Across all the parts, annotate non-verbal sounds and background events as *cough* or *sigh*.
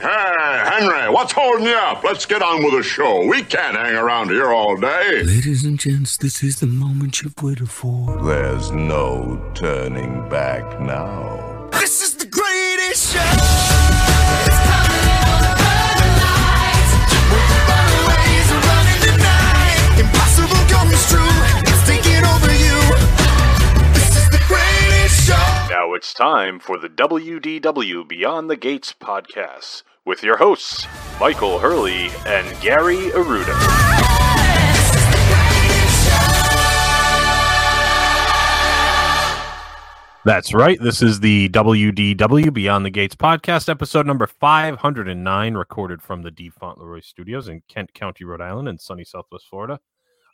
Hey, Henry, what's holding you up? Let's get on with the show. We can't hang around here all day. Ladies and gents, this is the moment you've waited for. There's no turning back now. This is the greatest show! Now it's time for the WDW Beyond the Gates podcast with your hosts, Michael Hurley and Gary Aruda. That's right. This is the WDW Beyond the Gates podcast, episode number 509, recorded from the D. Fauntleroy Studios in Kent County, Rhode Island, and sunny Southwest Florida.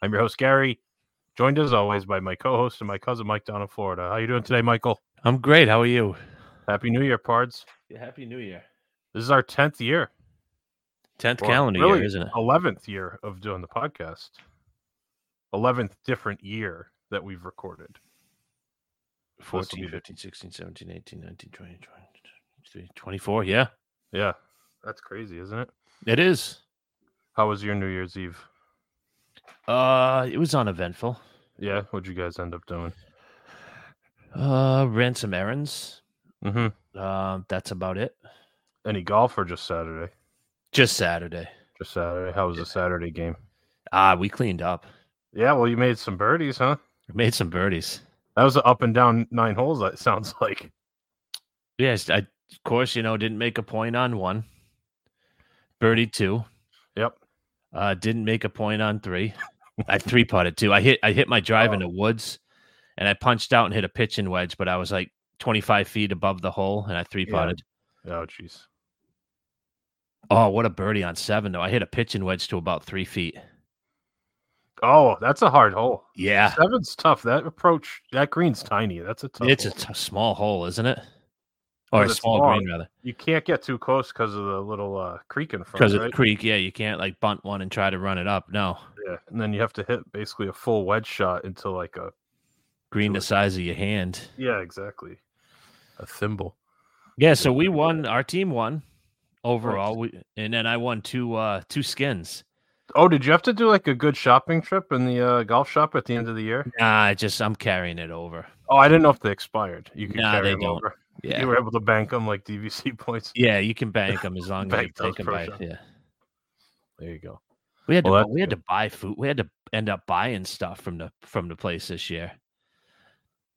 I'm your host, Gary, joined as always by my co host and my cousin, Mike, down in Florida. How are you doing today, Michael? I'm great. How are you? Happy New Year, Pards. Yeah, Happy New Year. This is our 10th year. 10th or calendar really year, isn't it? 11th year of doing the podcast. 11th different year that we've recorded. This will 14, 15, 16, 17, 18, 19, 20, 23, 24. Yeah, Yeah, that's crazy, isn't it? it is. How was your New Year's Eve? Uh, it was uneventful. Yeah, what'd you guys end up doing? Uh, ran some errands. Mm-hmm. Um, that's about it. Any golf or just Saturday? Just Saturday. Just Saturday. How was the Saturday game? Ah, we cleaned up. Yeah, well, you made some birdies, huh? Made some birdies. That was an up and down nine holes. That sounds *laughs* like. Yes, I of course you know didn't make a point on one. Birdie two. Yep. Uh, didn't make a point on three. I three putted two. I hit I hit my drive in Oh. the woods, and I punched out and hit a pitching wedge, but I was like 25 feet above the hole, and I three Yeah. putted. Oh, jeez. Oh, what a birdie on seven though! I hit a pitching wedge to about three feet. Oh, that's a hard hole. Yeah, Seven's tough. That approach, that green's tiny. That's a tough. it's a hole. t- small hole, isn't it? Or a small green rather, You can't get too close because of the little uh, creek in front. because of the creek. Yeah, you can't like bunt one and try to run it up. No, Yeah, and then you have to hit basically a full wedge shot into like a. green the size of your hand. Yeah, exactly. A thimble. Yeah, so we won. Our team won overall, we, and then I won two uh two skins. Oh, did you have to do like a good shopping trip in the uh, golf shop at the end of the year? Nah, I just I'm carrying it over. Oh, I didn't know if they expired. You could Nah, carry them don't. over. Yeah, You were able to bank them like DVC *laughs* points. yeah, you can bank them as long as you take them by. Yeah, There you go. we had to Well, bu- we had to buy food. We had to end up buying stuff from the from the place this year.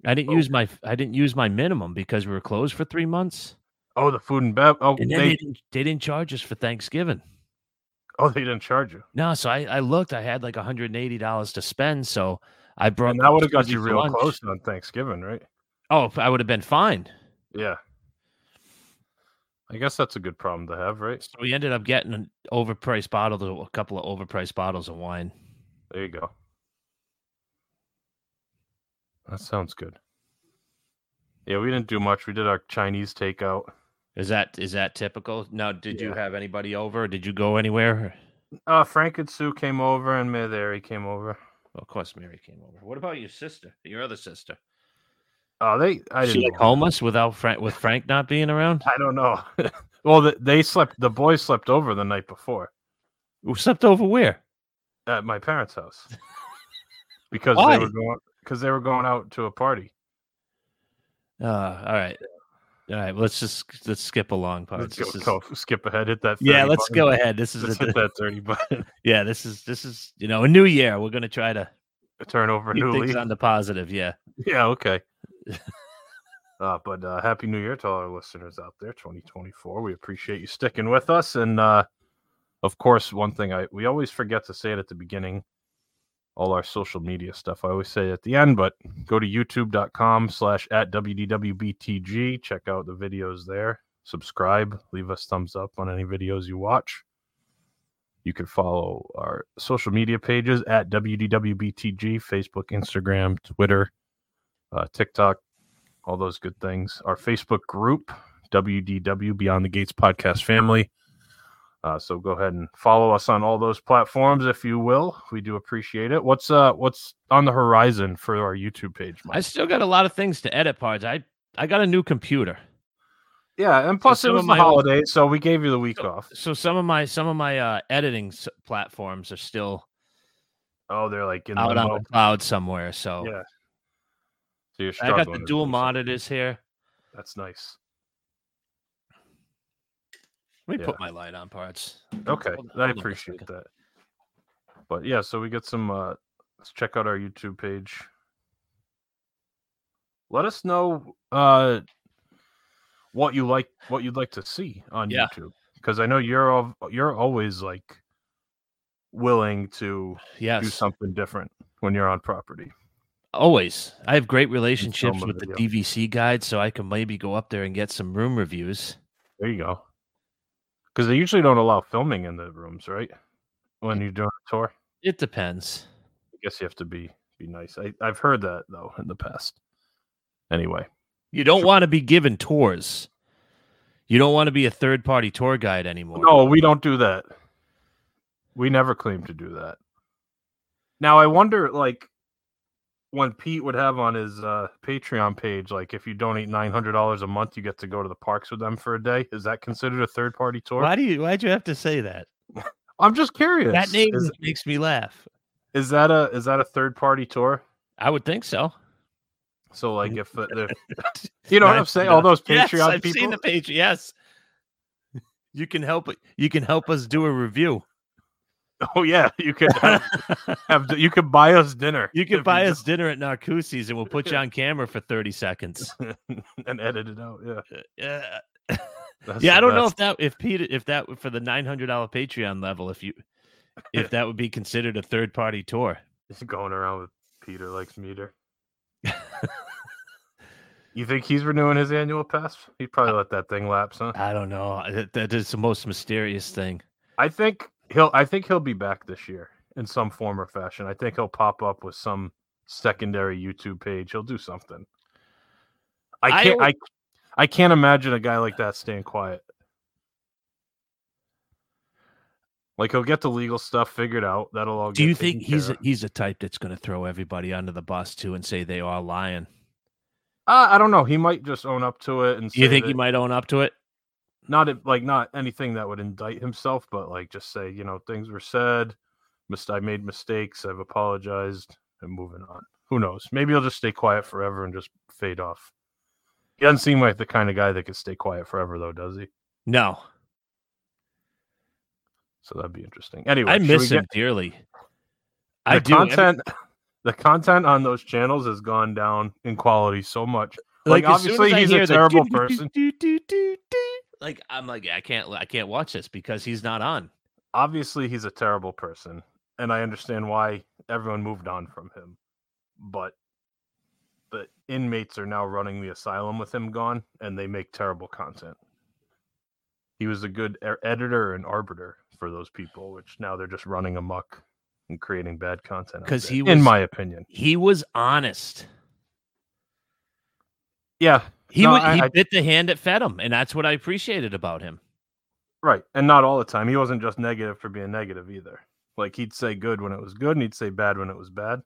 I didn't oh. use my I didn't use my minimum because we were closed for three months, Oh, the food and bev. Oh, and they, they, didn't, they didn't charge us for Thanksgiving. oh, they didn't charge you. No, so I, I looked. I had like 180 dollars to spend, so I brought. And that would have got you real lunch. close on Thanksgiving, right? Oh, I would have been fine. Yeah. I guess that's a good problem to have, right? So we ended up getting an overpriced bottle, a couple of overpriced bottles of wine. There you go. That sounds good. Yeah, we didn't do much. We did our Chinese takeout. Is that is that typical? Now, did you have anybody over? Did you go anywhere? Uh, Frank and Sue came over, and Mary came over. Well, of course, Mary came over. What about your sister? Your other sister? Oh, they. I didn't. she like homeless without Frank with Frank not being around? I don't know. *laughs* well, the, they slept. The boys slept over the night before Who slept over where? at my parents' house because Why? they were going because they were going out to a party. Uh, all right, all right. Let's just let's skip along Let's parts. go, is- go skip ahead. Hit that. yeah, let's button. go ahead. This *laughs* is Let's a, hit that thirty button. *laughs* yeah. This is this is you know a new year. We're gonna try to Turn over new things leaf. on the positive. Yeah. *laughs* Yeah, okay. uh, but uh, happy New Year to all our listeners out there, 2024. We appreciate you sticking with us, and uh, of course, one thing I we always forget to say it at the beginning. All our social media stuff. I always say at the end, but go to youtube.com slash at WDWBTG. Check out the videos there. Subscribe. Leave us thumbs up on any videos you watch. You can follow our social media pages at WDWBTG, Facebook, Instagram, Twitter, uh, TikTok, all those good things. Our Facebook group, WDW Beyond the Gates Podcast Family. Uh, so go ahead and follow us on all those platforms if you will. We do appreciate it. What's uh what's on the horizon for our YouTube page? Mike? I still got a lot of things to edit parts. I I got a new computer. Yeah, and plus it was the old- holidays, so we gave you the week off. So some of my some of my uh editing s- platforms are still Oh, they're like in out on the cloud somewhere. So Yeah. So you're I got the dual monitors here. That's nice. Let me Yeah. put my light on parts. Okay, Hold on- I hold on appreciate that. But yeah, so we get some. uh Let's check out our YouTube page. Let us know uh what you like, what you'd like to see on Yeah. YouTube, because I know you're al- you're always like willing to do something different when you're on property. always. I have great relationships with the video. DVC guides, so I can maybe go up there and get some room reviews. There you go. Because they usually don't allow filming in the rooms, right? When you're doing a tour. It depends. I guess you have to be be nice. I, I've heard that though in the past. Anyway, You don't want to be given tours. You don't want to be a third party tour guide anymore. no, we don't do that. We never claim to do that. Now I wonder, like, when Pete would have on his uh, Patreon page, like, if you donate nine hundred dollars a month, you get to go to the parks with them for a day. Is that considered a third party tour? Why do you why'd you have to say that? *laughs* I'm just curious. That name is, makes me laugh. is that a is that a third party tour? I would think so. So, like, if the, the *laughs* you know what I'm saying, all those Yes, Patreon I've people. seen the page. Yes. You can help you can help us do a review. *laughs* Oh yeah, you could have, have you could buy us dinner. You can if buy do- us dinner at Narcoossee's and we'll put you *laughs* on camera for 30 seconds. *laughs* and edit it out. Yeah, uh, Yeah. That's yeah, I don't know if that if Peter if that for the nine hundred dollar Patreon level, if you if that would be considered a third party tour. He's going around with Peter likes meter. you think he's renewing his annual pass? He'd probably let that thing lapse, huh? I don't know. That, that is the most mysterious thing. I think he'll. I think he'll be back this year in some form or fashion. I think he'll pop up with some secondary YouTube page. He'll do something. I I can't. al- I, I can't imagine a guy like that staying quiet. Like he'll get the legal stuff figured out. That'll all. Do you think he's a, he's a type that's going to throw everybody under the bus too and say they are lying? Uh, I don't know. He might just own up to it and. You think he might own up to it? Not like not anything that would indict himself, but like just say, you know, things were said, I made mistakes, I've apologized, and moving on. Who knows? Maybe he'll just stay quiet forever and just fade off. He doesn't seem like the kind of guy that could stay quiet forever, though, does he? No, So that'd be interesting. Anyway, I miss him get- dearly. The I do. Every- content, the content on those channels has gone down in quality so much. Like, soon obviously he's a terrible *laughs* person. Like I'm like I can't I can't watch this because he's not on. obviously he's a terrible person and i understand why everyone moved on from him but the inmates are now running the asylum with him gone and they make terrible content he was a good e- editor and arbiter for those people which now they're just running amok and creating bad content Because he in my opinion He was honest. Yeah. He No, would I- he I- bit the hand that fed him, and that's what I appreciated about him. right and not all the time. He wasn't just negative for being negative either. Like he'd say good when it was good and he'd say bad when it was bad.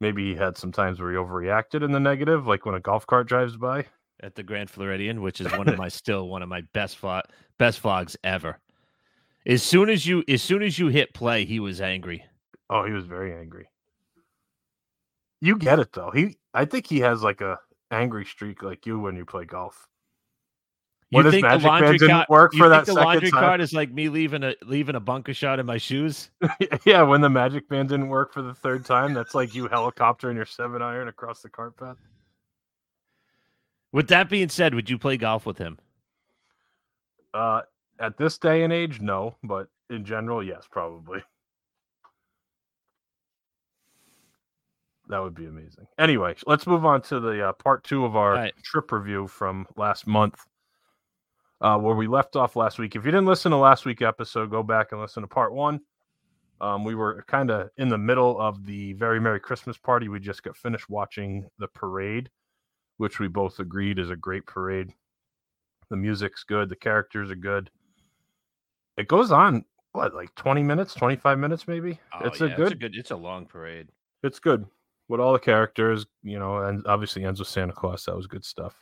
Maybe he had some times where he overreacted in the negative like when a golf cart drives by. At the Grand Floridian, which is one of my *laughs* still one of my best vlog, best vlogs ever. As soon as you as soon as you hit play, he was angry. oh he was very angry. You get it though. He i think he has like a angry streak like you when you play golf You think the magic band laundry didn't cart work for that the laundry time? cart is like me leaving a leaving a bunker shot in my shoes? *laughs* yeah when the magic band didn't work for the third time that's like you helicoptering your seven iron across the cart path With that being said, would you play golf with him? Uh, at this day and age, no, but in general, yes, probably. *laughs* That would be amazing. Anyway, let's move on to the uh, part two of our right. trip review from last month. uh, where we left off last week. If you didn't listen to last week episode, go back and listen to part one. Um, we were kind of in the middle of the very Merry Christmas party. We just got finished watching the parade, which we both agreed is a great parade. The music's good, the characters are good. It goes on what like 20 minutes, 25 minutes maybe. Oh, it's yeah, a good It's a good. It's a long parade. it's good with all the characters, you know, and obviously ends with Santa Claus. That was good stuff.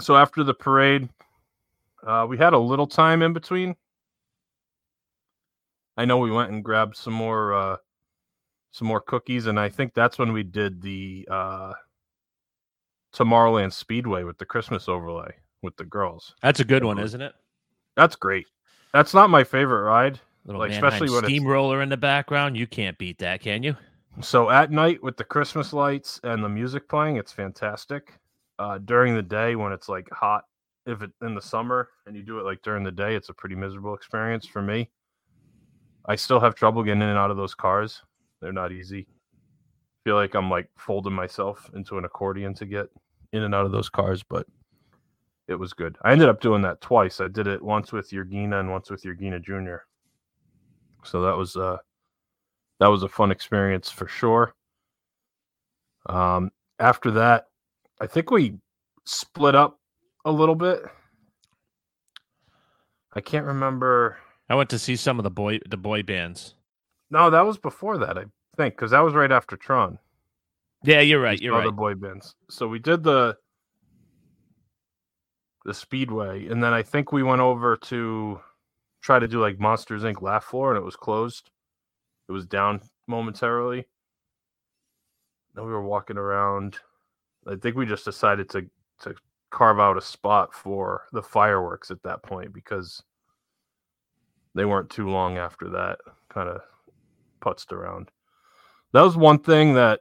So after the parade, uh, we had a little time in between. I know we went and grabbed some more uh, some more cookies, and I think that's when we did the uh, Tomorrowland Speedway with the Christmas overlay with the girls. That's a good one, isn't it? That's great. That's not my favorite ride. Little Like, especially when steamroller in the background. You can't beat that, can you? So at night with the Christmas lights and the music playing, it's fantastic. Uh, during the day when it's like hot, if it in the summer and you do it like during the day, it's a pretty miserable experience for me. I still have trouble getting in and out of those cars. They're not easy. feel like I'm like folding myself into an accordion to get in and out of those cars, but it was good. I ended up doing that twice. I did it once with Yergina and once with Yergina Jr. So that was uh that was a fun experience for sure. Um, after that, I think we split up a little bit. I can't remember. I went to see some of the boy the boy bands. No, that was before that, I think, because that was right after Tron. Yeah, you're right. You're right. The boy bands. So we did the the Speedway, and then I think we went over to try to do like Monsters Inc. Laugh Floor, and it was closed. It was down momentarily. Then we were walking around. I think we just decided to to carve out a spot for the fireworks at that point because they weren't too long after that. Kind of putzed around. That was one thing that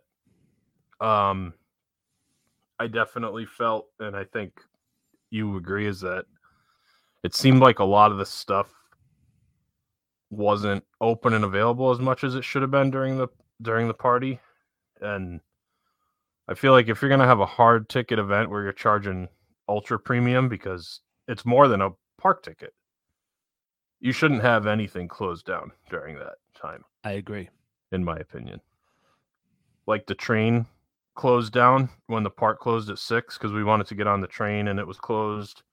um I definitely felt, and I think you agree, is that it seemed like a lot of the stuff wasn't open and available as much as it should have been during the during the party. And I feel like if you're gonna have a hard ticket event where you're charging ultra premium because it's more than a park ticket, you shouldn't have anything closed down during that time I agree. in my opinion. Like the train closed down when the park closed at six because we wanted to get on the train and it was closed.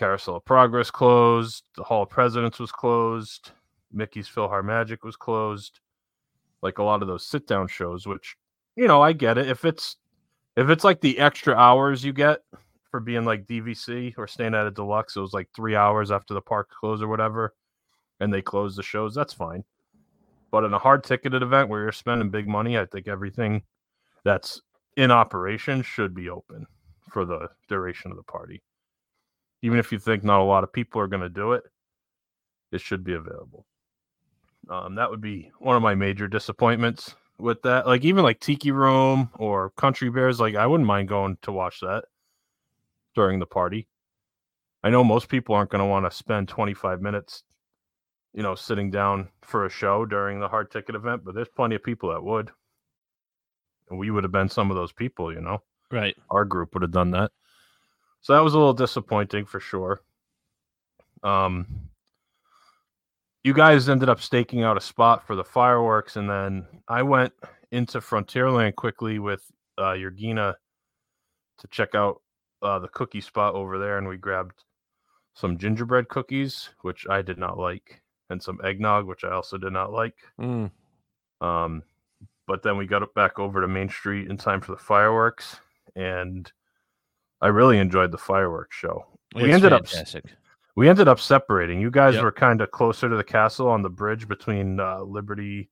Carousel of Progress closed. The Hall of Presidents was closed. Mickey's PhilharMagic was closed. Like a lot of those sit down shows, which you know I get it. If it's if it's like the extra hours you get for being like DVC or staying at a deluxe, it was like three hours after the park closed or whatever, and they close the shows. That's fine. But in a hard ticketed event where you're spending big money, I think everything that's in operation should be open for the duration of the party. Even if you think not a lot of people are going to do it, it should be available. Um, that would be one of my major disappointments with that. Like even like Tiki Room or Country Bears, like I wouldn't mind going to watch that during the party. I know most people aren't going to want to spend 25 minutes, you know, sitting down for a show during the hard ticket event, but there's plenty of people that would. And we would have been some of those people, you know. Right. Our group would have done that. So that was a little disappointing for sure. Um you guys ended up staking out a spot for the fireworks and then I went into Frontierland quickly with uh Yergina to check out uh the cookie spot over there and we grabbed some gingerbread cookies, which I did not like, and some eggnog, which I also did not like. Mm. Um, but then we got back over to Main Street in time for the fireworks, and I really enjoyed the fireworks show. we It's ended up we ended up separating. You guys Yep. were kind of closer to the castle on the bridge between uh, Liberty,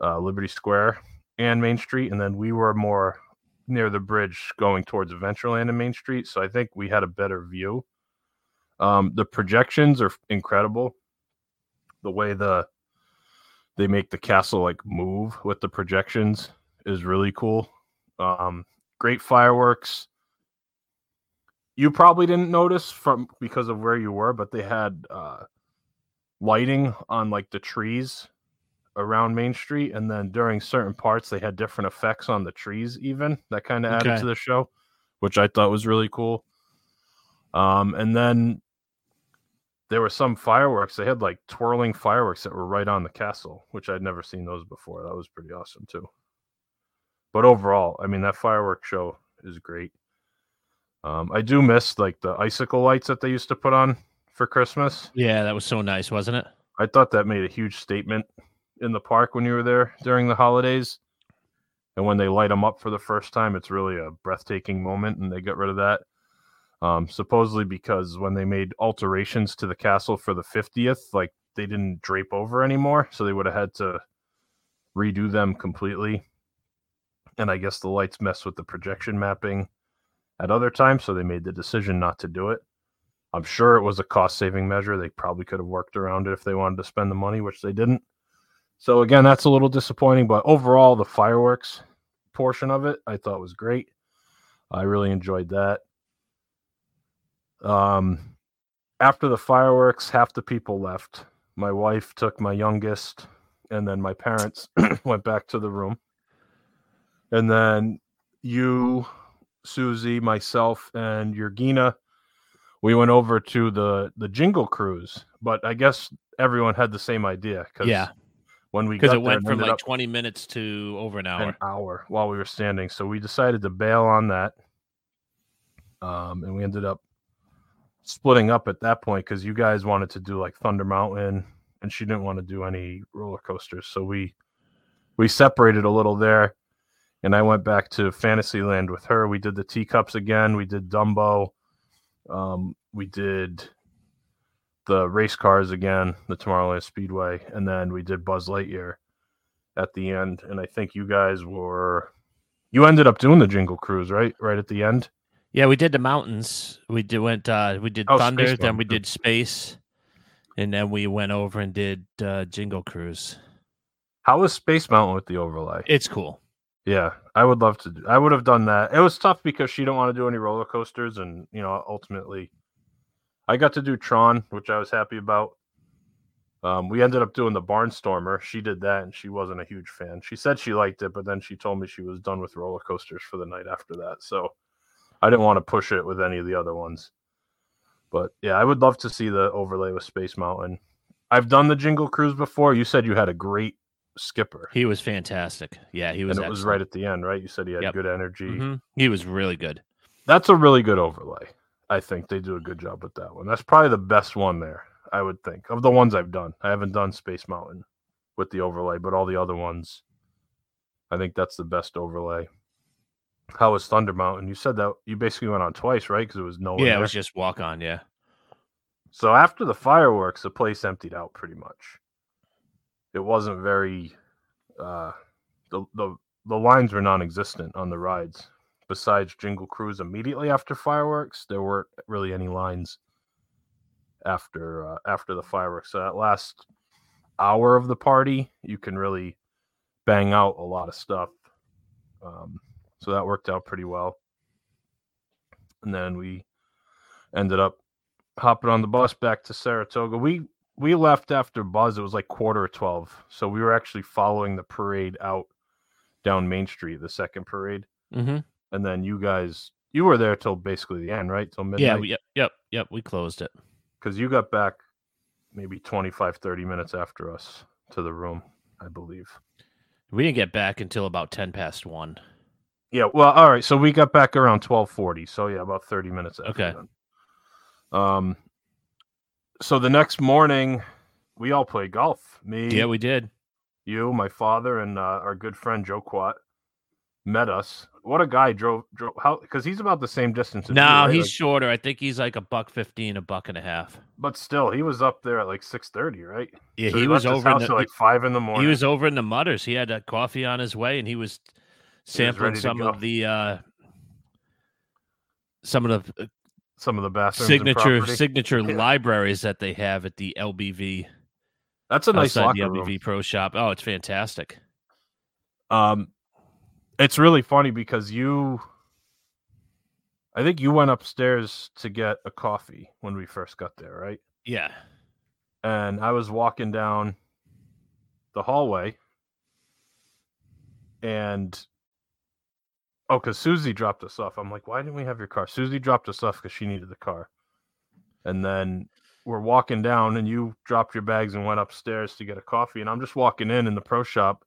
uh, Liberty Square and Main Street, and then we were more near the bridge going towards Adventureland and Main Street. So I think we had a better view. Um, the projections are incredible. The way the they make the castle like move with the projections is really cool. Um, great fireworks. You probably didn't notice from because of where you were, but they had uh, lighting on like the trees around Main Street, and then during certain parts they had different effects on the trees, even that kind of added Okay. to the show, which I thought was really cool. Um, and then there were some fireworks. They had like twirling fireworks that were right on the castle, which I'd never seen those before. That was pretty awesome too. But overall, I mean, that fireworks show is great. Um, I do miss like the icicle lights that they used to put on for Christmas. Yeah, that was so nice, wasn't it? I thought that made a huge statement in the park when you were there during the holidays. And when they light them up for the first time, it's really a breathtaking moment, and they got rid of that. Um, supposedly because when they made alterations to the castle for the 50th, like they didn't drape over anymore, so they would have had to redo them completely. And I guess the lights mess with the projection mapping at other times, so they made the decision not to do it. I'm sure it was a cost saving measure. They probably could have worked around it if they wanted to spend the money, which they didn't. So again, that's a little disappointing, but overall, the fireworks portion of it I thought was great. I really enjoyed that. Um, after the fireworks, half the people left. My wife took my youngest, and then my parents *clears throat* went back to the room. And then you, Susie, myself, and Yergina, we went over to the the Jingle Cruise. But I guess everyone had the same idea because Yeah, when we because it went from like 20 minutes to over an hour. an hour while we were standing. So we decided to bail on that. Um, and we ended up splitting up at that point because you guys wanted to do like Thunder Mountain and she didn't want to do any roller coasters. So we we separated a little there. And I went back to Fantasyland with her. We did the teacups again. We did Dumbo. Um, we did the race cars again, the Tomorrowland Speedway, and then we did Buzz Lightyear at the end. And I think you guys were you ended up doing the Jingle Cruise, right? Right at the end. Yeah, we did the mountains. We did went. Uh, we did Oh, thunder. Space Then we did space, and then we went over and did uh, Jingle Cruise. How was Space Mountain with the overlay? It's cool. Yeah, I would love to. I would have done that. It was tough because she didn't want to do any roller coasters, and you know, ultimately, I got to do Tron, which I was happy about. Um, we ended up doing the Barnstormer. She did that, and she wasn't a huge fan. She said she liked it, but then she told me she was done with roller coasters for the night after that. So I didn't want to push it with any of the other ones. But yeah, I would love to see the overlay with Space Mountain. I've done the Jingle Cruise before. You said you had a great skipper, He was fantastic. Yeah, he was. and it was right at the end, right? You said he had Yep. good energy. hmm He was really good. That's a really good overlay. I think they do a good job with that one. That's probably the best one there, I would think, of the ones I've done. I haven't done Space Mountain with the overlay, but all the other ones, I think that's the best overlay. How was Thunder Mountain? You said that you basically went on twice, right? Because it was no yeah, there. it was just walk on. Yeah. So after the fireworks, the place emptied out pretty much. It wasn't very uh the the, the lines were non-existent on the rides. Besides Jingle Cruise immediately after fireworks, there weren't really any lines after uh, after the fireworks. So that last hour of the party, you can really bang out a lot of stuff. Um, so that worked out pretty well. And then we ended up hopping on the bus back to Saratoga. We we left after Buzz. It was like quarter of twelve, so we were actually following the parade out down Main Street, the second parade, Mm-hmm. and then you guys you were there till basically the end, right? Till midnight. Yeah. We, yep. Yep. Yep. We closed it. because you got back maybe 25 30 minutes after us to the room i believe We didn't get back until about ten past one. yeah well all right so we got back around 1240 so yeah about 30 minutes after Okay. then. um so the next morning we all played golf me Yeah, we did. you my father and uh, our good friend joe quat met us what a guy drove drove how because he's about the same distance you, No, right? he's Like, shorter. I think he's like a buck fifteen, a buck and a half. but still he was up there at like 630 right Yeah, So he was over in the, at like five in the morning he was over in the mutters. He had a coffee on his way, and he was sampling ready to some of the uh, some of the some of the bathrooms signature signature Yeah. libraries that they have at the LBV That's a nice outside the locker room. LBV Pro Shop. Oh, it's fantastic. Um, it's really funny because you, I think you went upstairs to get a coffee when we first got there, right? Yeah, And I was walking down the hallway, and oh, because Susie dropped us off. I'm like, why didn't we have your car? Susie dropped us off because she needed the car. and then we're walking down, and you dropped your bags and went upstairs to get a coffee, and I'm just walking in in the pro shop,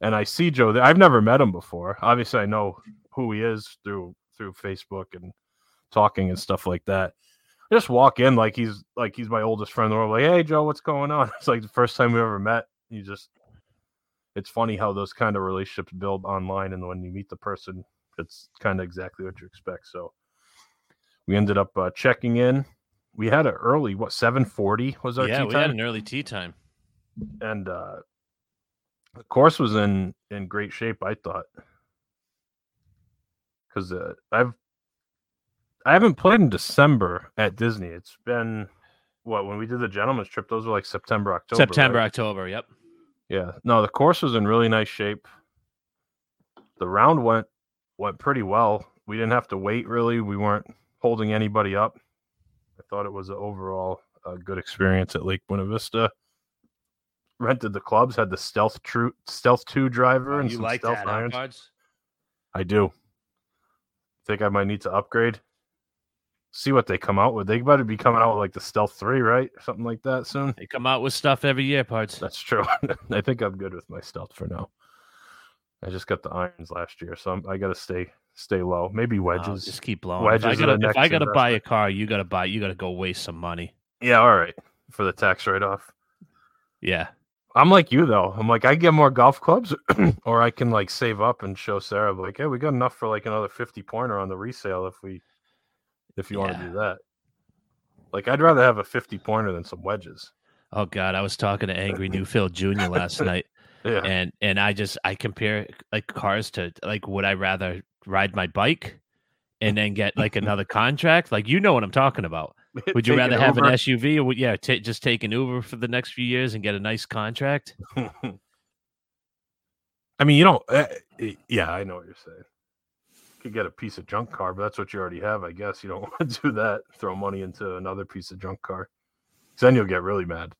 and I see Joe there. I've never met him before. Obviously, I know who he is through through Facebook and talking and stuff like that. I just walk in like he's like he's my oldest friend in the world. Like, hey Joe, what's going on? *laughs* It's like the first time we ever met. You just it's funny how those kind of relationships build online and when you meet the person, it's kind of exactly what you expect. So we ended up uh, checking in. We had an early what 740 was our yeah, we time had an early tea time. and uh the course was in in great shape i thought because uh, i've i haven't played in december at disney it's been what when we did the gentleman's trip those were like september october September, right? October. Yep. yeah no the course was in really nice shape the round went went pretty well. We didn't have to wait really. We weren't holding anybody up. I thought it was an overall a good experience at lake buena vista. Rented the clubs had the stealth true stealth 2 driver oh, and Oh, you some like stealth that, huh, irons. Pards? i do. Think i might need to upgrade. See what they come out with. They better be coming out with like the stealth 3 right? Something like that soon. They come out with stuff every year, parts. that's true. *laughs* I think i'm good with my stealth for now i just got the irons last year so I'm, i gotta stay stay low maybe Oh, wedges just keep blowing. wedges if I gotta, if I gotta buy a car, you gotta buy. You gotta go waste some money. yeah all right for the tax write-off Yeah. I'm like you though. I'm like I get more golf clubs, *clears throat* or I can like save up and show Sarah like, hey, we got enough for like another fifty pointer on the resale if we, if you want to do that. Like I'd rather have a fifty pointer than some wedges. Oh God, I was talking to Angry New Phil Jr. last night, Yeah, and and I just I compare like cars to like would I rather ride my bike and then get like *laughs* another contract? Like you know what I'm talking about. *laughs* Would you rather have an SUV or would yeah ta just take an Uber for the next few years and get a nice contract? *laughs* I mean, you don't. Uh, yeah, I know what you're saying. You could get a piece of junk car, but that's what you already have, I guess. You don't want to do that. Throw money into another piece of junk car, 'Cause then you'll get really mad.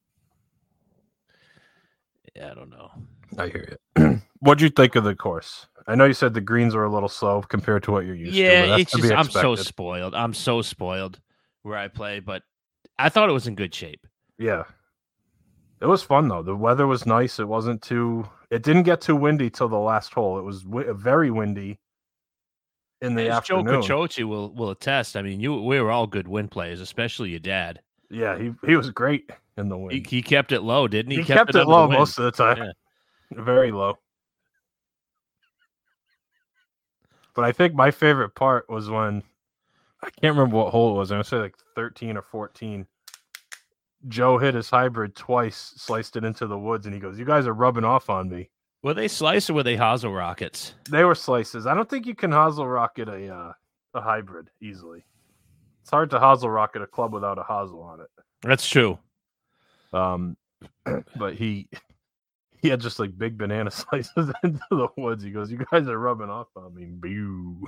Yeah, I don't know. I hear you. *clears throat* What'd you think of the course? I know you said the greens were a little slow compared to what you're used to. Yeah, it's just I'm so spoiled. I'm so spoiled where I play, but I thought it was in good shape. Yeah. It was fun though. The weather was nice. It wasn't too. It didn't get too windy till the last hole. It was wi- uh, very windy in the As Joe afternoon. Will will attest. I mean, you we were all good wind players, especially your dad. Yeah, he he was great in the He, wind. he kept it low, didn't he? He, kept, it under low most of the time. Yeah. *laughs* Very low. But I think my favorite part was when I can't remember what hole it was. I'm gonna say like 13 or 14. Joe hit his hybrid twice, sliced it into the woods, and he goes, "You guys are rubbing off on me." Were they slice or were they hosel rockets? They were slices. I don't think you can hosel rocket a uh, a hybrid easily. It's hard to hosel rocket a club without a hosel on it. That's true. Um, *clears throat* but he he had just like big banana *laughs* slices into the woods. He goes, "You guys are rubbing off on me." Boo.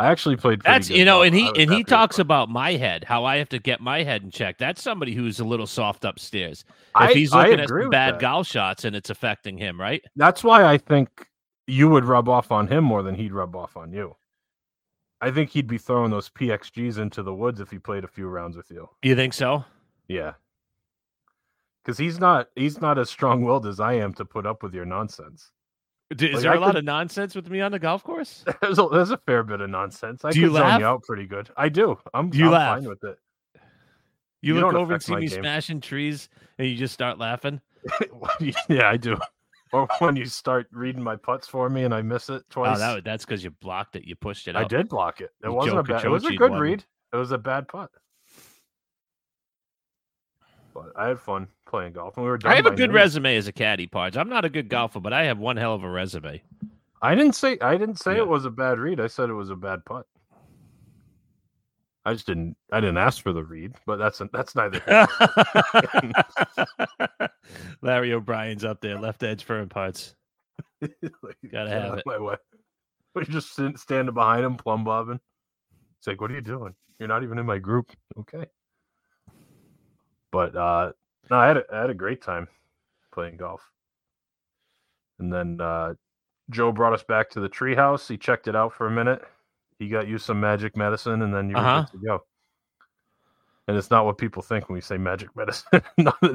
I actually played. That's you know, and he and he talks about my head, how I have to get my head in check. That's somebody who's a little soft upstairs. If I- he's looking at some bad that. golf shots and it's affecting him, right? That's why I think you would rub off on him more than he'd rub off on you. I think he'd be throwing those PXGs into the woods if he played a few rounds with you. You think so? Yeah. Cuz he's not he's not as strong-willed as I am to put up with your nonsense. Is Like, there I a lot of nonsense with me on the golf course? *laughs* There's a, there's a fair bit of nonsense. I Do you can zone laugh? you out pretty good. I do. I'm, Do you I'm laugh? fine with it. You, You look over and see me game. smashing trees and you just start laughing. *laughs* yeah, I do. Or *laughs* when you start reading my putts for me and I miss it twice. Oh, that, that's because you blocked it. You pushed it I did block it. It You wasn't a bad. It was a good one. read. It was a bad putt. But I had fun playing golf, and we were. Done I have a good resume as a caddy, Parge. I'm not a good mm. golfer, but I have one hell of a resume. I didn't say. I didn't say Yeah. it was a bad read. I said it was a bad putt. I just didn't. I didn't ask for the read, but that's that's neither. *laughs* Larry O'Brien's up there, left edge firm parts. *laughs* Like, Gotta have it. My way. We just sit, standing behind him, plumb bobbing. It's like, what are you doing? You're not even in my group. Okay. But uh no, I had a, I had a great time playing golf. And then uh Joe brought us back to the treehouse. He checked it out for a minute. He got you some magic medicine, and then you were Uh-huh. good to go. and it's not what people think when we say magic medicine. *laughs*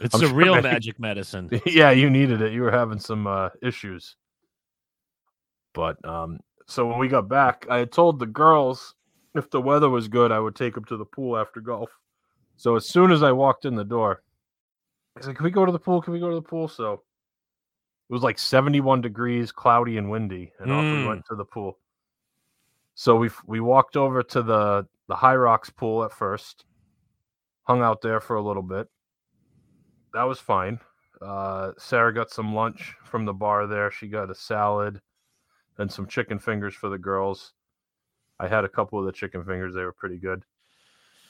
It's I'm a sure real many- magic medicine. *laughs* yeah, you needed it. You were having some uh, issues. But um, so when we got back, I had told the girls if the weather was good, I would take them to the pool after golf. So as soon as I walked in the door, I said, "Can we go to the pool? Can we go to the pool?" So it was like 71 degrees, cloudy and windy, and off we Mm. went to the pool. So we we walked over to the the High Rocks pool at first, hung out there for a little bit. That was fine. Uh, Sarah got some lunch from the bar there. She got a salad and some chicken fingers for the girls. I had a couple of the chicken fingers. They were pretty good.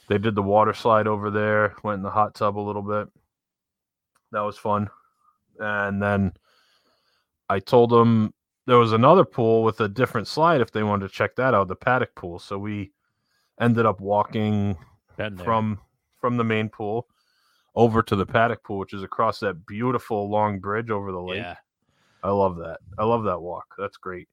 They did the water slide over there, went in the hot tub a little bit. That was fun. And then I told them there was another pool with a different slide if they wanted to check that out, the paddock pool. So we ended up walking from from the main pool over to the paddock pool, which is across that beautiful long bridge over the lake. yeah. I love that. I love that walk. That's great.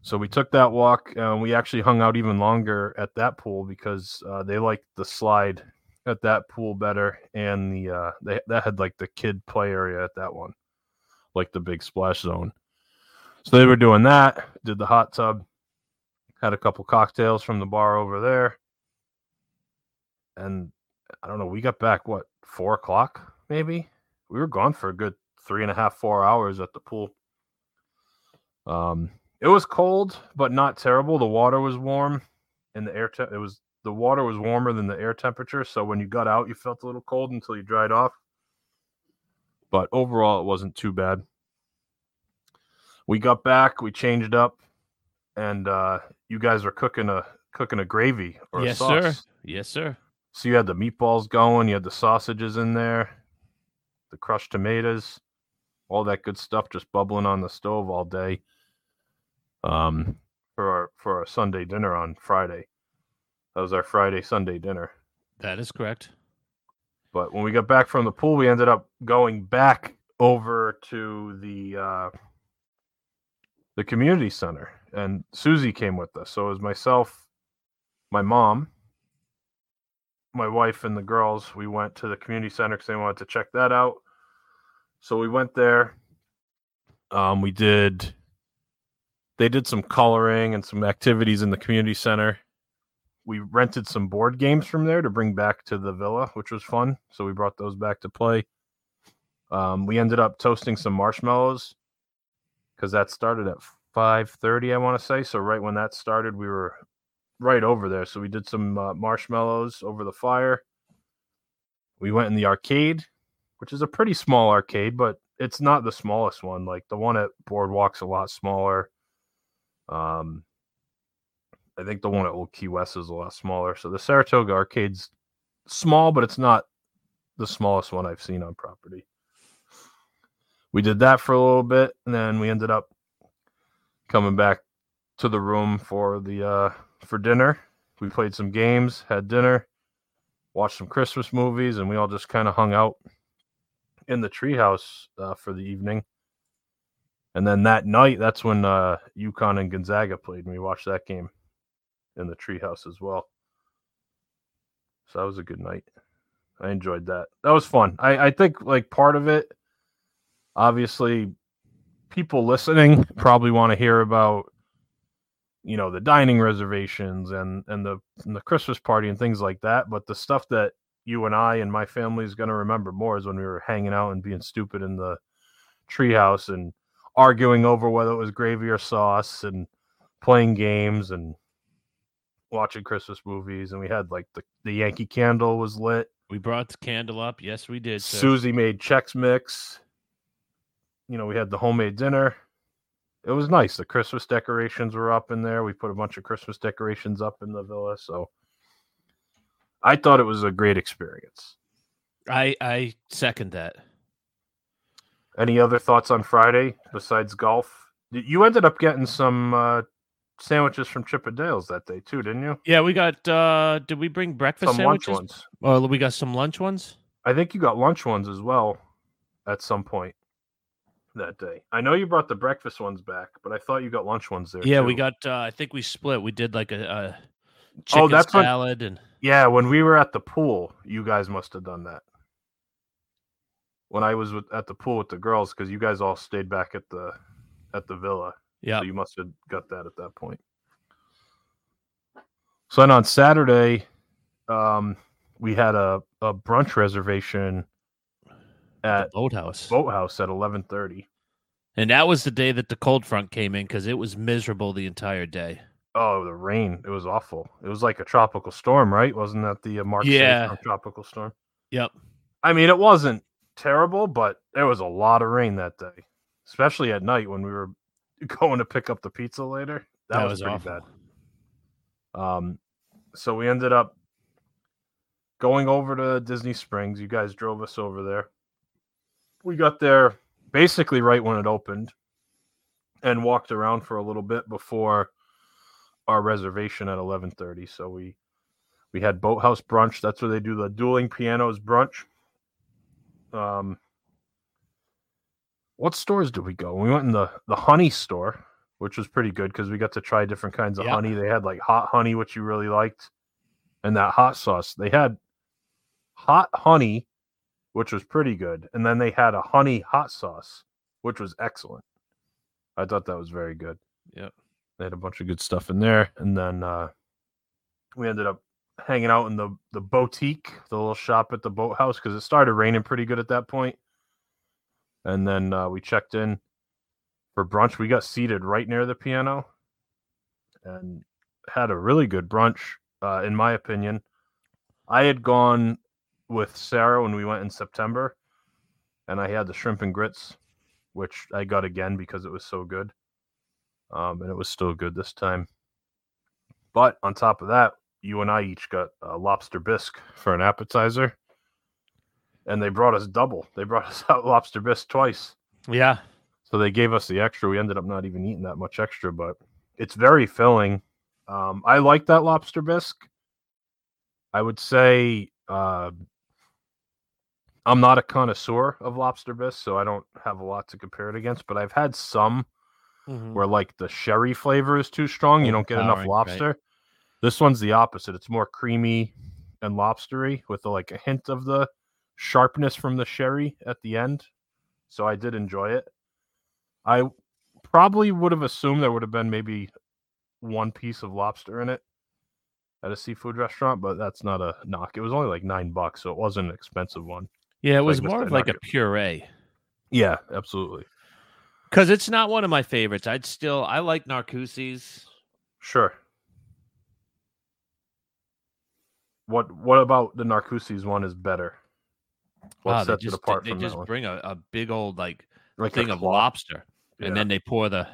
So we took that walk and we actually hung out even longer at that pool because uh, they liked the slide at that pool better and the uh, they that had like the kid play area at that one, like the big splash zone. So they were doing that. Did the hot tub. Had a couple cocktails from the bar over there. And I don't know. We got back what four o'clock maybe. We were gone for a good three and a half, four hours at the pool. Um, it was cold, but not terrible. The water was warm, and the air te- it was the water was warmer than the air temperature. So when you got out, you felt a little cold until you dried off. But overall, it wasn't too bad. We got back, we changed up, and uh, you guys were cooking a cooking a gravy or Yes, a sauce. sir. Yes, sir. So you had the meatballs going, you had the sausages in there, the crushed tomatoes, all that good stuff just bubbling on the stove all day. Um, for our for our Sunday dinner on Friday. That was our Friday Sunday dinner. That is correct. But when we got back from the pool, we ended up going back over to the uh, the community center, and Susie came with us. So it was myself, my mom, my wife, and the girls. We went to the community center because they wanted to check that out. So we went there. Um, we did. They did some coloring and some activities in the community center we rented some board games from there to bring back to the villa, which was fun. So we brought those back to play. Um, we ended up toasting some marshmallows because that started at five thirty, I want to say. So right when that started, we were right over there. So we did some uh, marshmallows over the fire. We went in the arcade, which is a pretty small arcade, but it's not the smallest one. Like the one at Boardwalk's a lot smaller. Um, I think the one at Old Key West is a lot smaller. So the Saratoga arcade's small, but it's not the smallest one I've seen on property. We did that for a little bit, and then we ended up coming back to the room for the uh for dinner. We played some games, had dinner, watched some Christmas movies, and we all just kind of hung out in the treehouse uh, for the evening. And then that night, that's when uh, UConn and Gonzaga played, and we watched that game in the treehouse as well. So that was a good night. I enjoyed that. That was fun. I, I think like part of it, obviously, people listening probably want to hear about, you know, the dining reservations and and the and the Christmas party and things like that. But the stuff that you and I and my family is going to remember more is when we were hanging out and being stupid in the treehouse and arguing over whether it was gravy or sauce and playing games and watching Christmas movies, and we had like the, the Yankee candle was lit. We brought the candle up. Yes, we did. sir. Susie made Chex Mix. You know, we had the homemade dinner. It was nice. The Christmas decorations were up in there. We put a bunch of Christmas decorations up in the villa. So I thought it was a great experience. I I second that. Any other thoughts on Friday besides golf? You ended up getting some uh, sandwiches from Chippendales that day too, didn't you? Yeah, we got. uh Did we bring breakfast Some lunch ones. Well, we got some lunch ones. I think you got lunch ones as well at some point that day. I know you brought the breakfast ones back, but I thought you got lunch ones there. Yeah, we got. uh I think we split. We did like a, a chicken that's when- salad and Yeah, when we were at the pool, you guys must have done that. When I was with, at the pool with the girls, because you guys all stayed back at the at the villa, yeah. so you must have got that at that point. So then on Saturday, um, we had a, a brunch reservation at Boathouse. Boathouse at eleven thirty. And that was the day that the cold front came in because it was miserable the entire day. Oh, the rain! It was awful. It was like a tropical storm, right? Wasn't that the uh, Mark Yeah. Tropical storm? Yep. I mean, it wasn't terrible, but there was a lot of rain that day, especially at night when we were *laughs* going to pick up the pizza later. That, was, pretty awful. bad. Um, so we ended up going over to Disney Springs. You guys drove us over there. We got there basically right when it opened and walked around for a little bit before our reservation at 11:30. So we we had Boathouse brunch. That's where they do the dueling pianos brunch. Um, what stores did we go? We went in the the honey store, which was pretty good because we got to try different kinds of Yeah. honey. They had like hot honey, which you really liked, and that hot sauce. They had hot honey, which was pretty good, and then they had a honey hot sauce, which was excellent. I thought that was very good. Yep. They had a bunch of good stuff in there, and then uh, we ended up hanging out in the the boutique, the little shop at the boathouse, because it started raining pretty good at that point. And then uh, we checked in for brunch. We got seated right near the piano, and had a really good brunch, uh, in my opinion. I had gone with Sarah when we went in September, and I had the shrimp and grits, which I got again because it was so good. Um, and it was still good this time. But on top of that, you and I each got a lobster bisque for an appetizer, and they brought us double. They brought *laughs* us out lobster bisque twice. Yeah. So they gave us the extra. We ended up not even eating that much extra, but it's very filling. Um, I like that lobster bisque. I would say uh, I'm not a connoisseur of lobster bisque, so I don't have a lot to compare it against. But I've had some Mhm. where like the sherry flavor is too strong. You don't get enough right. lobster. This one's the opposite. It's more creamy and lobstery with like a hint of the sharpness from the sherry at the end. So I did enjoy it. I probably would have assumed there would have been maybe one piece of lobster in it at a seafood restaurant, but that's not a knock. It was only like nine bucks, so it wasn't an expensive one. Yeah, it was guess more of like a puree. Yeah, absolutely. Because it's not one of my favorites. I'd still I like Narcoossee's. Sure. What what about the Narcoossee's one is better? What Wow, sets just it apart they from just bring a, a big old like Like thing of lobster, and then they pour the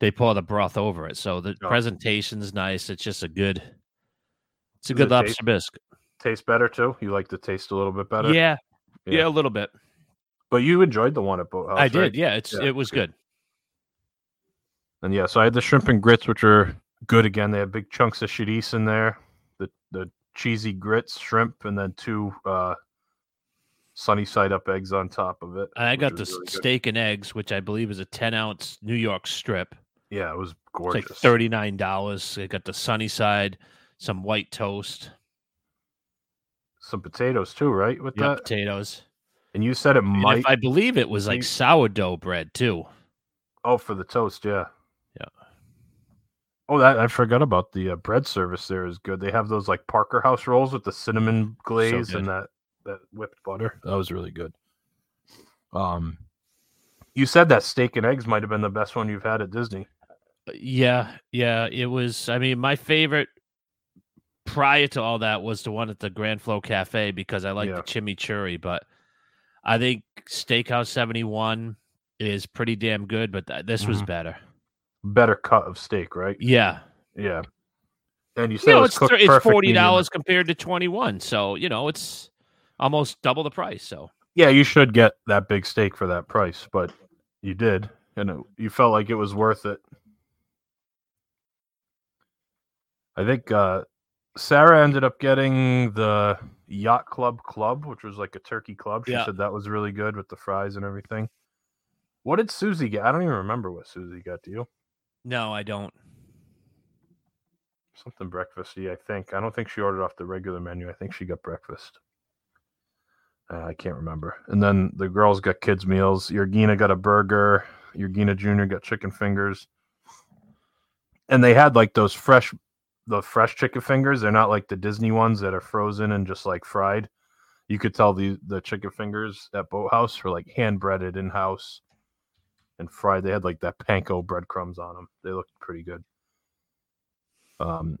they pour the broth over it. So the Oh. presentation's nice. It's just a good. It's a Does good it lobster taste bisque. taste better too. You like the taste a little bit better. Yeah, yeah, Yeah. a little bit. But you enjoyed the one at Boathouse. I right? did. Yeah, it's Yeah, it was good. good. And yeah, so I had the shrimp and grits, which are good again. They have big chunks of chorizo in there, the the cheesy grits, shrimp, and then two uh sunny side up eggs on top of it. I got the really good. steak and eggs, which I believe is a ten ounce New York strip. Yeah, it was It's gorgeous. like thirty nine dollars. I got the sunny side, some white toast, Some potatoes too, right? With yeah, that. potatoes. And you said it And might. if I believe it was like sourdough bread too. Oh, for the toast, yeah. Yeah. Oh, that I forgot about the uh, bread service. There is good. They have those like Parker House rolls with the cinnamon glaze and that that whipped butter. That was really good. Um, you said that steak and eggs might have been the best one you've had at Disney. Yeah, yeah, it was. I mean, my favorite prior to all that was the one at the Grand Flo Cafe because I like Yeah. the chimichurri. But I think Steakhouse Seventy One is pretty damn good. But th- this was Mhm. better. Better cut of steak, right? Yeah, Yeah. And you said you it know, was it's thir- it's forty dollars compared to twenty one. So you know, it's almost double the price. So Yeah, you should get that big steak for that price, but you did, and it, you felt like it was worth it. I think uh, Sarah ended up getting the Yacht Club Club, which was like a turkey club. She Yeah. said that was really good with the fries and everything. What did Susie get? I don't even remember what Susie got. Do you? no, I don't. something breakfasty. I think. I don't think she ordered off the regular menu. I think she got breakfast. Uh, I can't remember. And then the girls got kids meals. Yergina got a burger. Yergina Jr. got chicken fingers. And they had like those fresh, the fresh chicken fingers. They're not like the Disney ones that are frozen and just like fried. You could tell the the chicken fingers at Boathouse were like hand breaded in house and fried. They had like that panko breadcrumbs on them. They looked pretty good. Um,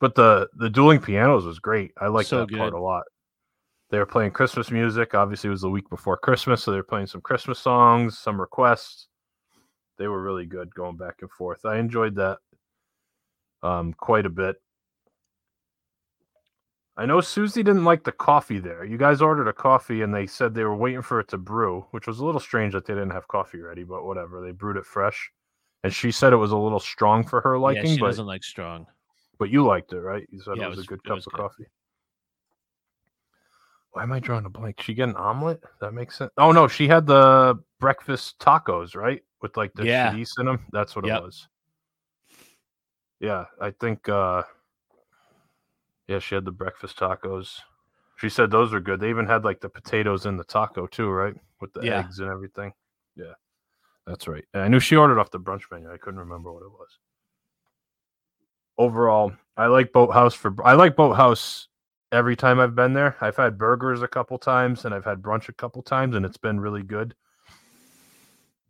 but the the dueling pianos was great. I liked So that part a lot. They were playing Christmas music. Obviously, it was the week before Christmas, so they were playing some Christmas songs, some requests. They were really good going back and forth. I enjoyed that um, quite a bit. I know Susie didn't like the coffee there. You guys ordered a coffee and they said they were waiting for it to brew, which was a little strange that they didn't have coffee ready, but whatever. They brewed it fresh. And she said it was a little strong for her liking, yeah, she but doesn't like strong. but you liked it, right? You said Yeah, it it was, was- a good cup of good. coffee. Why am I drawing a blank? She get an omelet? That makes sense. Oh no, she had the breakfast tacos, right? With like the Yeah. cheese in them. That's what Yep. it was. Yeah, I think uh yeah, she had the breakfast tacos. She said those are good. They even had like the potatoes in the taco too, right? With the Yeah. eggs and everything. Yeah. That's right. I knew she ordered off the brunch menu. I couldn't remember what it was. Overall, I like Boathouse for I like Boathouse every time I've been there. I've had burgers a couple times and I've had brunch a couple times and it's been really good.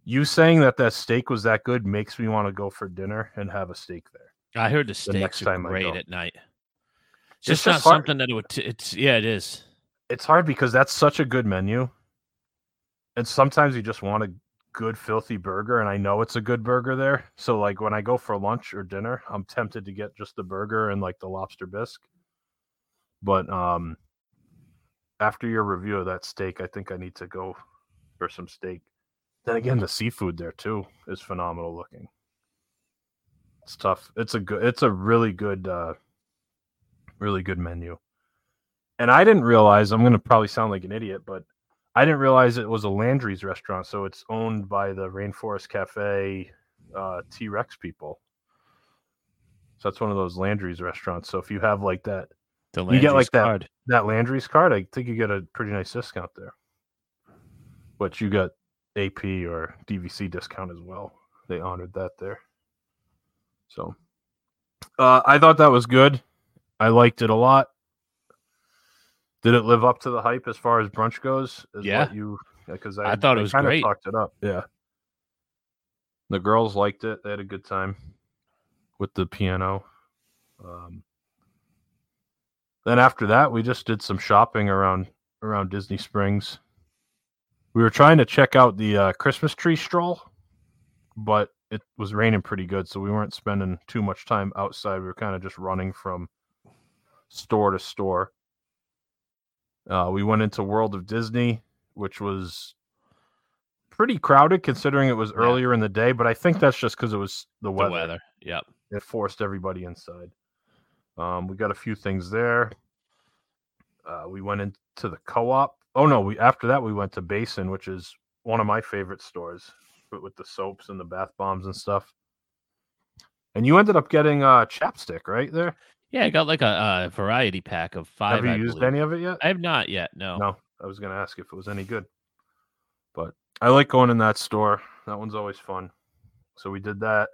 You saying that that steak was that good makes me want to go for dinner and have a steak there. I heard the The next steaks are time I great at night. It's It's just not hard- something that it would. T- it's yeah, it is. It's hard because that's such a good menu. And sometimes you just want a good filthy burger and I know it's a good burger there. So like when I go for lunch or dinner, I'm tempted to get just the burger and like the lobster bisque. But um after your review of that steak, I think I need to go for some steak. Then again, the seafood there too is phenomenal looking. It's tough. It's a good it's a really good uh really good menu. And I didn't realize I'm gonna probably sound like an idiot, but I didn't realize it was a Landry's restaurant, so it's owned by the Rainforest Cafe uh, T Rex people. So that's one of those Landry's restaurants. So if you have like that You get, like, Landry's that- that Landry's card, I think you get a pretty nice discount there. But you got AP or DVC discount as well. They honored that there. So uh, I thought that was good. I liked it a lot. Did it live up to the hype as far as brunch goes? Is Yeah. what you because I, I thought it was kinda great. Talked it up, yeah. The girls liked it. They had a good time with the piano. Um, then after that, we just did some shopping around around Disney Springs. We were trying to check out the uh, Christmas tree stroll, but it was raining pretty good, so we weren't spending too much time outside. We were kind of just running from store to store. Uh, we went into World of Disney, which was pretty crowded considering it was Yeah. earlier in the day, but I think that's just because it was the The weather weather. Yep. it forced everybody inside. Um, we got a few things there. Uh, we went into the co-op. Oh no, we after that we went to Basin, which is one of my favorite stores, but with the soaps and the bath bombs and stuff. And you ended up getting uh chapstick right there. Yeah, I got like a, a variety pack of five. Have you I used believe. any of it yet? I have not yet. No. No, I was gonna ask if it was any good, but I like going in that store. That one's always fun. So we did that.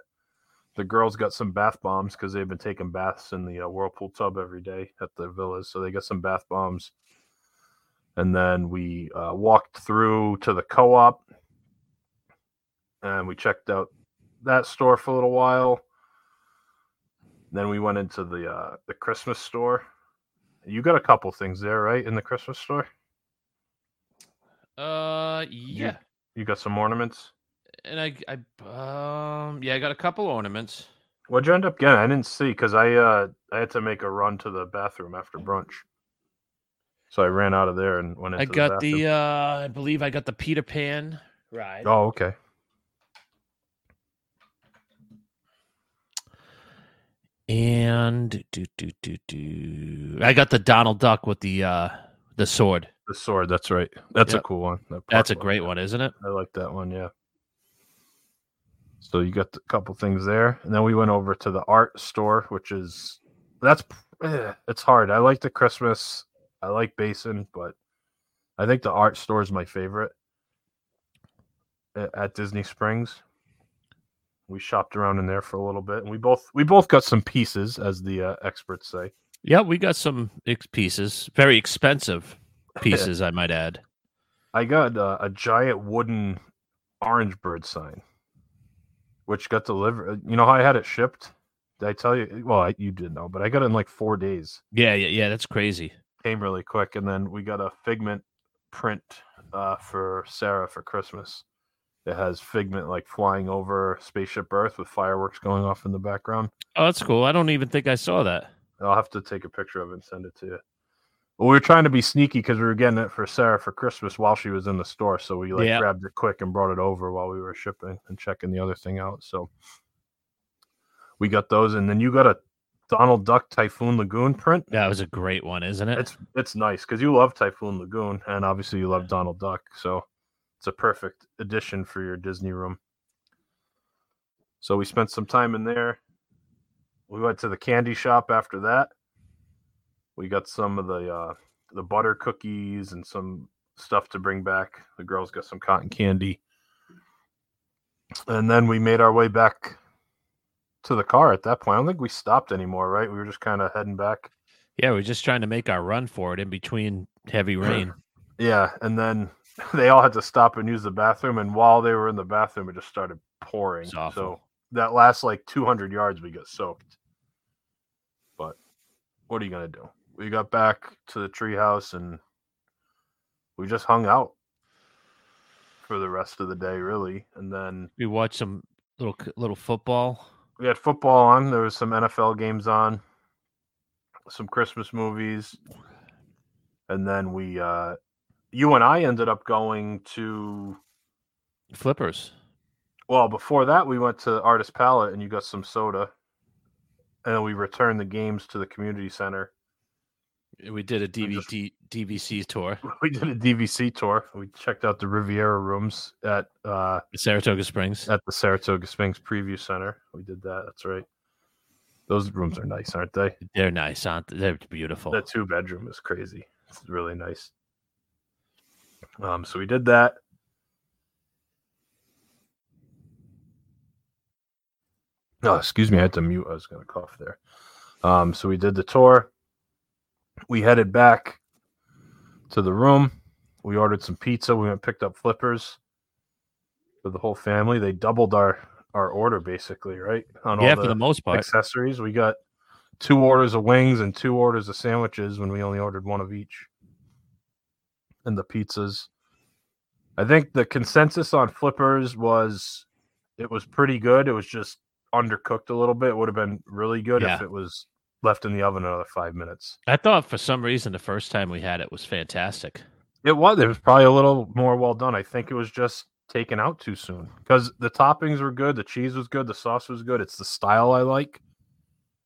The girls got some bath bombs because they've been taking baths in the uh, whirlpool tub every day at the villas. So they got some bath bombs, and then we uh, walked through to the co-op, and we checked out that store for a little while. Then we went into the uh, the Christmas store. You got a couple things there, right, in the Christmas store? Uh, yeah. You got some ornaments. And I, I, um, yeah, I got a couple ornaments. What'd you end up getting? I didn't see because I uh I had to make a run to the bathroom after brunch, so I ran out of there and went into I got the, the, uh, I believe I got the Peter Pan ride. Oh, okay. And do do do do. I got the Donald Duck with the uh the sword. The sword. That's right. That's a cool one. That That's a great one, isn't it? I like that one. Yeah. So you got a couple things there, and then we went over to the art store, which is that's eh, it's hard. I like the Christmas. I like Basin, but I think the art store is my favorite at Disney Springs. We shopped around in there for a little bit, and we both we both got some pieces, as the uh, experts say. Yeah, we got some ex- pieces, very expensive *laughs* pieces, I might add. I got uh, a giant wooden orange bird sign, which got delivered. You know how I had it shipped? Did I tell you? Well, I, you didn't know, but I got it in like four days. Yeah, yeah, yeah. That's crazy. Came really quick, and then we got a Figment print uh, for Sarah for Christmas. It has Figment like flying over Spaceship Earth with fireworks going off in the background. Oh, that's cool. I don't even think I saw that. I'll have to take a picture of it and send it to you. Well, we were trying to be sneaky because we were getting it for Sarah for Christmas while she was in the store. So we like Yeah. grabbed it quick and brought it over while we were shipping and checking the other thing out. So we got those, and then you got a Donald Duck Typhoon Lagoon print. That was a great one, isn't it? It's it's nice because you love Typhoon Lagoon, and obviously you love Donald Duck, so it's a perfect addition for your Disney room. So we spent some time in there. We went to the candy shop after that. We got some of the uh, the butter cookies and some stuff to bring back. The girls got some cotton candy, and then we made our way back to the car. At that point, I don't think we stopped anymore. Right? We were just kind of heading back. yeah, we're just trying to make our run for it in between heavy *clears throat* rain. Yeah, and then *laughs* they all had to stop and use the bathroom, and while they were in the bathroom, it just started pouring. So that last like 200 yards, we got soaked. But what are you gonna do? We got back to the treehouse and we just hung out for the rest of the day, really. And then we watched some little little football. we had football on. There was some NFL games on, some Christmas movies, and then we, uh, you and I ended up going to Flippers. Well, before that, we went to Artist Palette and you got some soda. And then we returned the games to the community center. We did a DVD DVC tour, *laughs* We did a DVC tour. We checked out the Riviera rooms at uh, Saratoga Springs. at the Saratoga Springs Preview Center. We did that. That's right. Those rooms are nice, aren't they? They're nice, aren't they? They're beautiful. That two bedroom is crazy. It's really nice. Um, so we did that. Oh, excuse me, I had to mute. I was gonna cough there. Um, so we did the tour. We headed back to the room. We ordered some pizza. We went and picked up flippers for the whole family. They doubled our our order basically, right? On yeah, for the most part. accessories. We got two orders of wings and two orders of sandwiches when we only ordered one of each. And the pizzas. I think the consensus on flippers was it was pretty good. It was just undercooked a little bit. It would have been really good Yeah. if it was left in the oven another five minutes. I thought for some reason the first time we had it was fantastic. It was. It was probably a little more well done. I think it was just taken out too soon because the toppings were good, the cheese was good, the sauce was good. It's the style I like.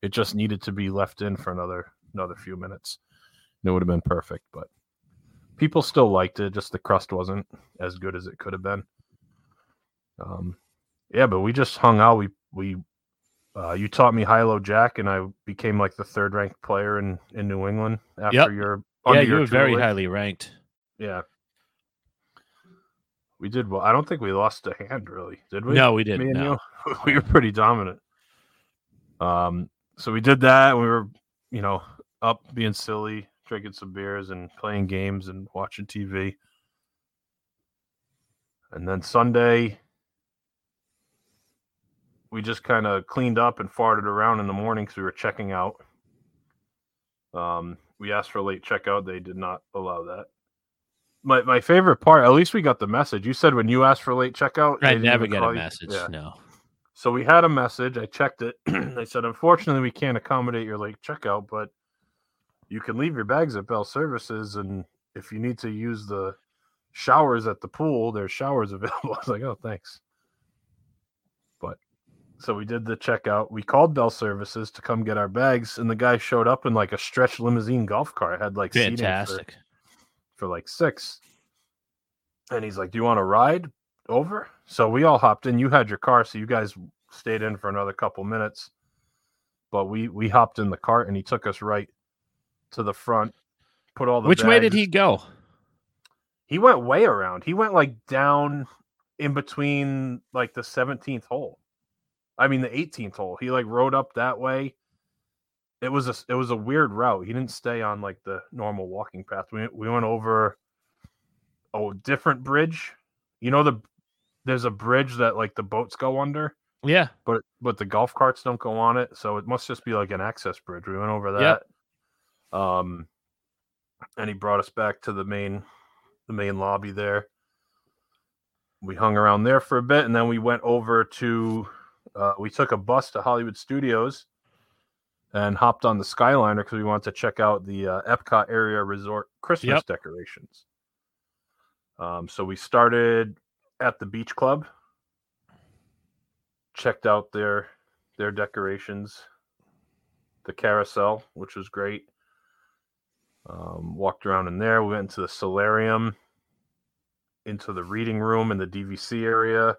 It just needed to be left in for another another few minutes. It would have been perfect, but people still liked it. Just the crust wasn't as good as it could have been. Um, yeah, but we just hung out. We we uh, you taught me high-low jack, and I became like the third-ranked player in in New England after Yep. your yeah, you were very tutelage. highly ranked. Yeah. We did well. I don't think we lost a hand really, did we? No, we didn't. No. *laughs* we were pretty dominant. Um, so we did that. We were, you know, up being silly, drinking some beers and playing games and watching TV. And then Sunday, we just kind of cleaned up and farted around in the morning because we were checking out. Um, we asked for late checkout. They did not allow that. My my favorite part, at least we got the message. You said when you asked for late checkout, I never get a you- message. Yeah. No. So we had a message. I checked it. *clears throat* they said, unfortunately, we can't accommodate your late checkout, but you can leave your bags at Bell Services, and if you need to use the showers at the pool, there's showers *laughs* available. I was like, oh, thanks. But so we did the checkout. We called Bell Services to come get our bags, and the guy showed up in like a stretch limousine golf cart. It had like seating for- Fantastic. for like six. And he's like, Do you want to ride over? So we all hopped in. You had your car, so you guys stayed in for another couple minutes. but we we hopped in the cart and he took us right to the front. Put all the Which way did he go? He went way around. He went like down in between like the 17th hole. I mean the 18th hole. He like rode up that way. It was a it was a weird route. He didn't stay on like the normal walking path. We we went over a different bridge. You know the there's a bridge that like the boats go under, Yeah. but but the golf carts don't go on it, so it must just be like an access bridge. We went over Yep. Um and he brought us back to the main the main lobby there. We hung around there for a bit, and then we went over to. Uh, we took a bus to Hollywood Studios, and hopped on the Skyliner because we wanted to check out the uh, Epcot area resort Christmas Yep. decorations. Um, so we started at the Beach Club, checked out their their decorations, the carousel, which was great. Um, walked around in there. We went into the solarium, into the reading room in the DVC area,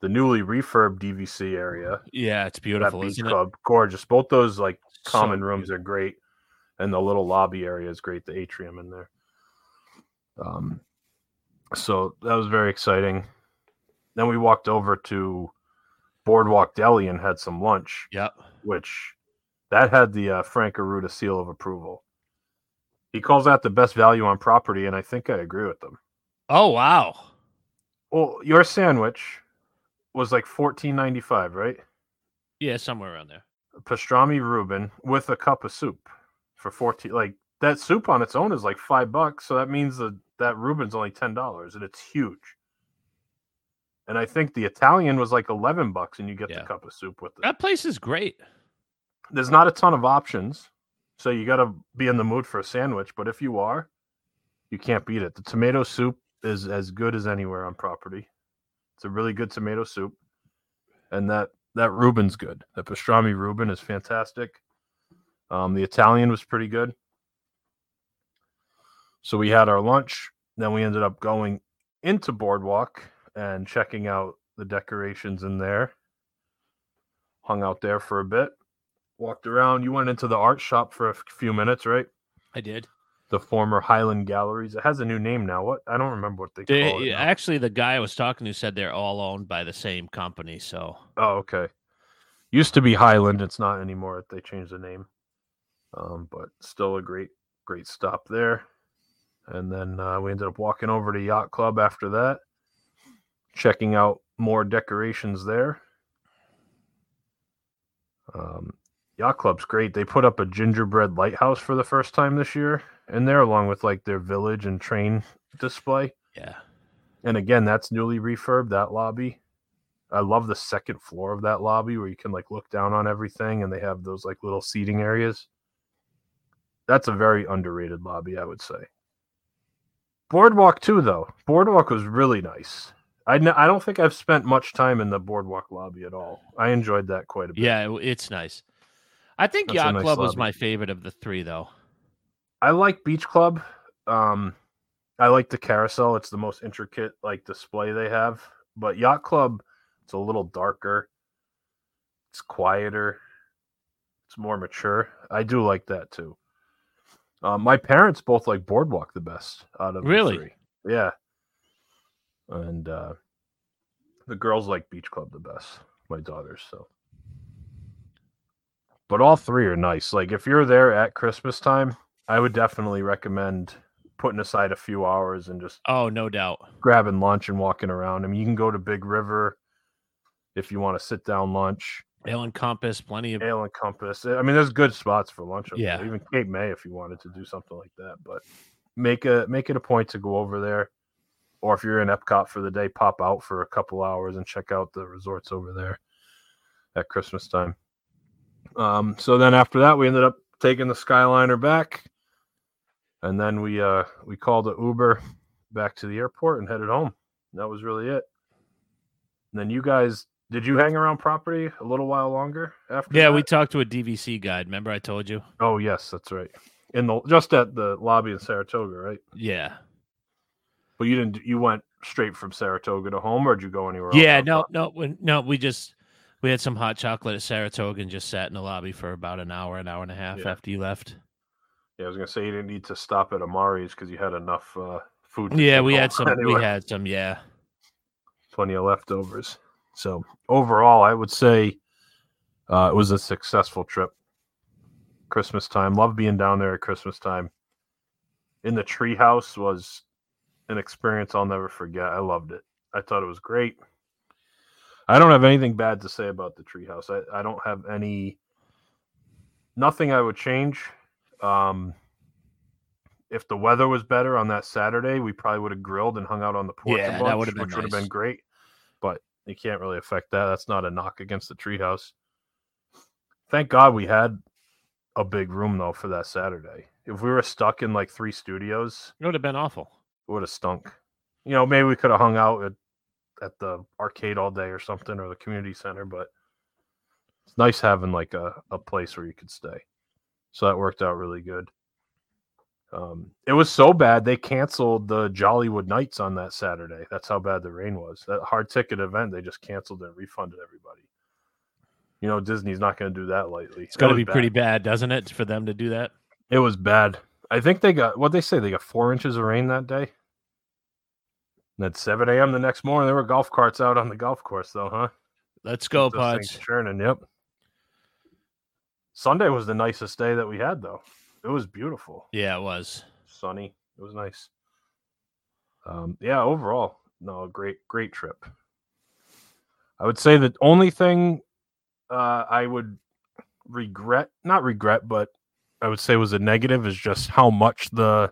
the newly refurbed DVC area. Yeah, it's That beautiful, beach isn't it? club, gorgeous. Both those like So common rooms are great, and the little lobby area is great. The atrium in there. Um, so that was very exciting. Then we walked over to Boardwalk Deli and had some lunch Yep. which that had the uh, Frank Aruda seal of approval. He calls that the best value on property, and I think I agree with them. Oh wow. Well, your sandwich was like fourteen ninety five, right? Yeah, somewhere around there. Pastrami Reuben with a cup of soup for fourteen. Like that soup on its own is like five bucks, so that means that that Reuben's only ten dollars, and it's huge. And I think the Italian was like eleven bucks, and you get Yeah. the cup of soup with it. That place is great. there's not a ton of options, so you got to be in the mood for a sandwich. But if you are, you can't beat it. The tomato soup is as good as anywhere on property. It's a really good tomato soup, and that that Reuben's good. The pastrami Reuben is fantastic. Um, the Italian was pretty good. So we had our lunch. Then we ended up going into Boardwalk and checking out the decorations in there. Hung out there for a bit walked around. You went into the art shop for a f- few minutes, right? I did. The former Wyland Galleries. It has a new name now. What? I don't remember what they call it. They, now. actually, the guy I was talking to said they're all owned by the same company. So Oh, okay. Used to be Wyland. It's not anymore. They changed the name. Um, but still a great, great stop there. And then uh, we ended up walking over to Yacht Club after that, checking out more decorations there. Um, Yacht Club's great. They put up a gingerbread lighthouse for the first time this year in there, along with like their village and train display. yeah, And again, that's newly refurbed, that lobby. I love the second floor of that lobby where you can like look down on everything and they have those like little seating areas. That's a very underrated lobby, I would say. Boardwalk too, though. Boardwalk was really nice. I n- I don't think I've spent much time in the boardwalk lobby at all. I enjoyed that quite a bit. yeah, it's nice. I think That's Yacht nice Club was my favorite of the three, though. I like Beach Club. Um, I like the carousel. It's the most intricate like display they have. But Yacht Club, it's a little darker. It's quieter. It's more mature. I do like that too. Um, my parents both like Boardwalk the best out of Really? the three. Yeah. And uh, the girls like Beach Club the best. My daughters. So. But all three are nice. Like if you're there at Christmas time, I would definitely recommend putting aside a few hours and just Oh, no doubt. grabbing lunch and walking around. I mean, you can go to Big River if you want to sit down lunch. Ale and Compass, plenty of. Ale and Compass. I mean, there's good spots for lunch. up there. Yeah. even Cape May if you wanted to do something like that. But make a make it a point to go over there, or if you're in Epcot for the day, pop out for a couple hours and check out the resorts over there at Christmas time. Um, so then after that, we ended up taking the Skyliner back, and then we uh we called an Uber back to the airport and headed home. That was really it. And then you guys, did you hang around property a little while longer after? Yeah, we talked to a DVC guide. Remember I told you? Oh yes, that's right. In the just at the lobby in Saratoga, right? Yeah. But you didn't. You went straight from Saratoga to home, or did you go anywhere? Yeah, no, no, no. We just We had some hot chocolate at Saratoga and just sat in the lobby for about an hour, an hour and a half Yeah. after you left. Yeah, I was gonna say you didn't need to stop at Amari's because you had enough uh, food. Yeah, we had *laughs* some. anyway. We had some. Yeah. plenty of leftovers. So overall, I would say uh, it was a successful trip. Christmas time, love being down there at Christmas time. In the treehouse was an experience I'll never forget. I loved it. I thought it was great. I don't have anything bad to say about the treehouse. I, I don't have any nothing I would change. Um, if the weather was better on that Saturday, we probably would have grilled and hung out on the porch. Yeah, a that bunch, would have been which would have been great. But you can't really affect that. That's not a knock against the treehouse. Thank God we had a big room though for that Saturday. If we were stuck in like three studios, It would have been awful. it would have stunk. You know, maybe we could have hung out at, at the arcade all day or something or the community center, but it's nice having like a, a place where you could stay. So that worked out really good. Um, it was so bad they canceled the Jollywood Nights on that Saturday. That's how bad the rain was. That hard ticket event, they just canceled and refunded everybody. You know, Disney's not going to do that lightly. It's got to be was pretty bad. bad, doesn't it, for them to do that? It was bad. I think they got what they say. They got four inches of rain that day. And at 7 a.m. the next morning, there were golf carts out on the golf course, though, huh? Let's go, Those Pods. Churning, yep. Sunday was the nicest day that we had, though. It was beautiful, Yeah, it was. sunny. It was nice. Um, yeah, overall, no, great, great trip. I would say the only thing uh, I would regret, not regret, but I would say was a negative is just how much the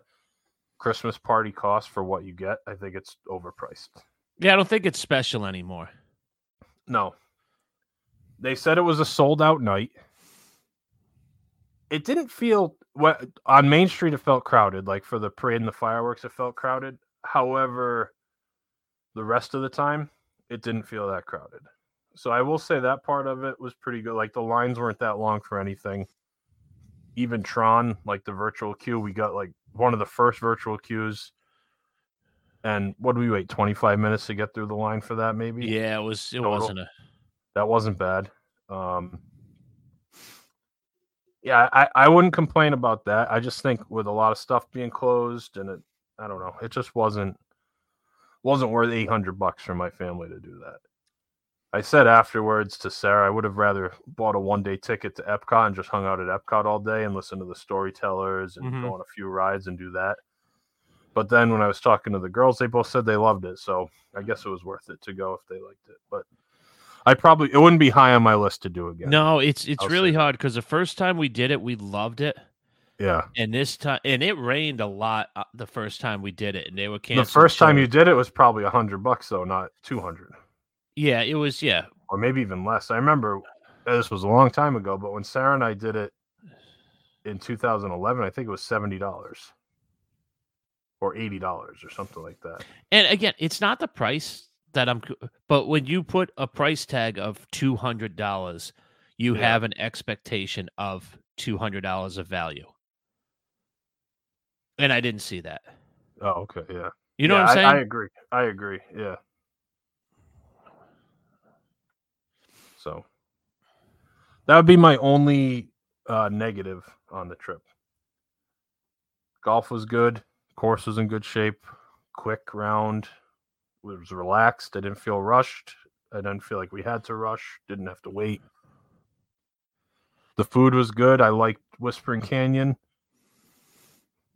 Christmas party cost for what you get. I think it's overpriced. Yeah, I don't think it's special anymore. No. They said it was a sold out night. It didn't feel what on Main Street it felt crowded. Like for the parade and the fireworks, it felt crowded. However, the rest of the time, it didn't feel that crowded. So I will say that part of it was pretty good. Like the lines weren't that long for anything. Even Tron, like the virtual queue, we got like one of the first virtual queues. And what do we wait? 25 minutes to get through the line for that, maybe? Yeah, it was. It Total. wasn't a. that wasn't bad. Um, yeah, I, I wouldn't complain about that. I just think with a lot of stuff being closed and it, I don't know, it just wasn't wasn't worth eight hundred bucks for my family to do that. I said afterwards to Sarah, I would have rather bought a one day ticket to Epcot and just hung out at Epcot all day and listen to the storytellers and Mhm. go on a few rides and do that. But then when I was talking to the girls, they both said they loved it, so I guess it was worth it to go if they liked it. But I probably it wouldn't be high on my list to do again. No, it's it's I'll really hard because the first time we did it, we loved it, Yeah. and this time, and it rained a lot uh, the first time we did it, and they were The canceling. first time you did it was probably a hundred bucks though, not two hundred. Yeah, it was. Yeah, Or maybe even less. I remember uh, this was a long time ago, but when Sarah and I did it in 2011, I think it was seventy dollars or eighty dollars or something like that. and again, it's not the price that I'm, but when you put a price tag of two hundred dollars, you Yeah. have an expectation of two hundred dollars of value, and I didn't see that. Oh, okay, yeah. You know Yeah, what I'm saying? I, I agree. I agree. Yeah. So that would be my only uh, negative on the trip. Golf was good. Course was in good shape. Quick round. It Was relaxed. I didn't feel rushed. I didn't feel like we had to rush. Didn't have to wait. The food was good. I liked Whispering Canyon.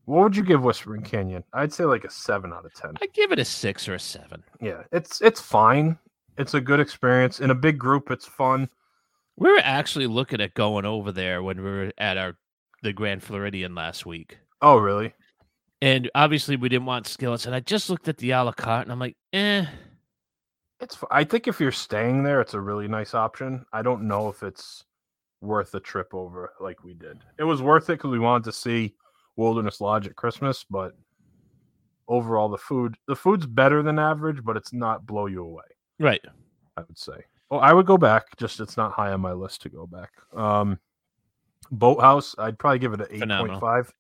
What would you give Whispering Canyon? I'd say like a seven out of ten. I'd give it a six or a seven. Yeah, it's it's fine. It's a good experience in a big group. It's fun. We were actually looking at going over there when we were at our the Grand Floridian last week. Oh, really? And obviously we didn't want skillets. And I just looked at the a la carte and I'm like, eh. It's. I think if you're staying there, it's a really nice option. I don't know if it's worth the trip over like we did. It was worth it because we wanted to see Wilderness Lodge at Christmas, but overall, the food the food's better than average, but it's not blow you away. Right. I would say. Well, I would go back. Just it's not high on my list to go back. Um, Boathouse, I'd probably give it an eight point five,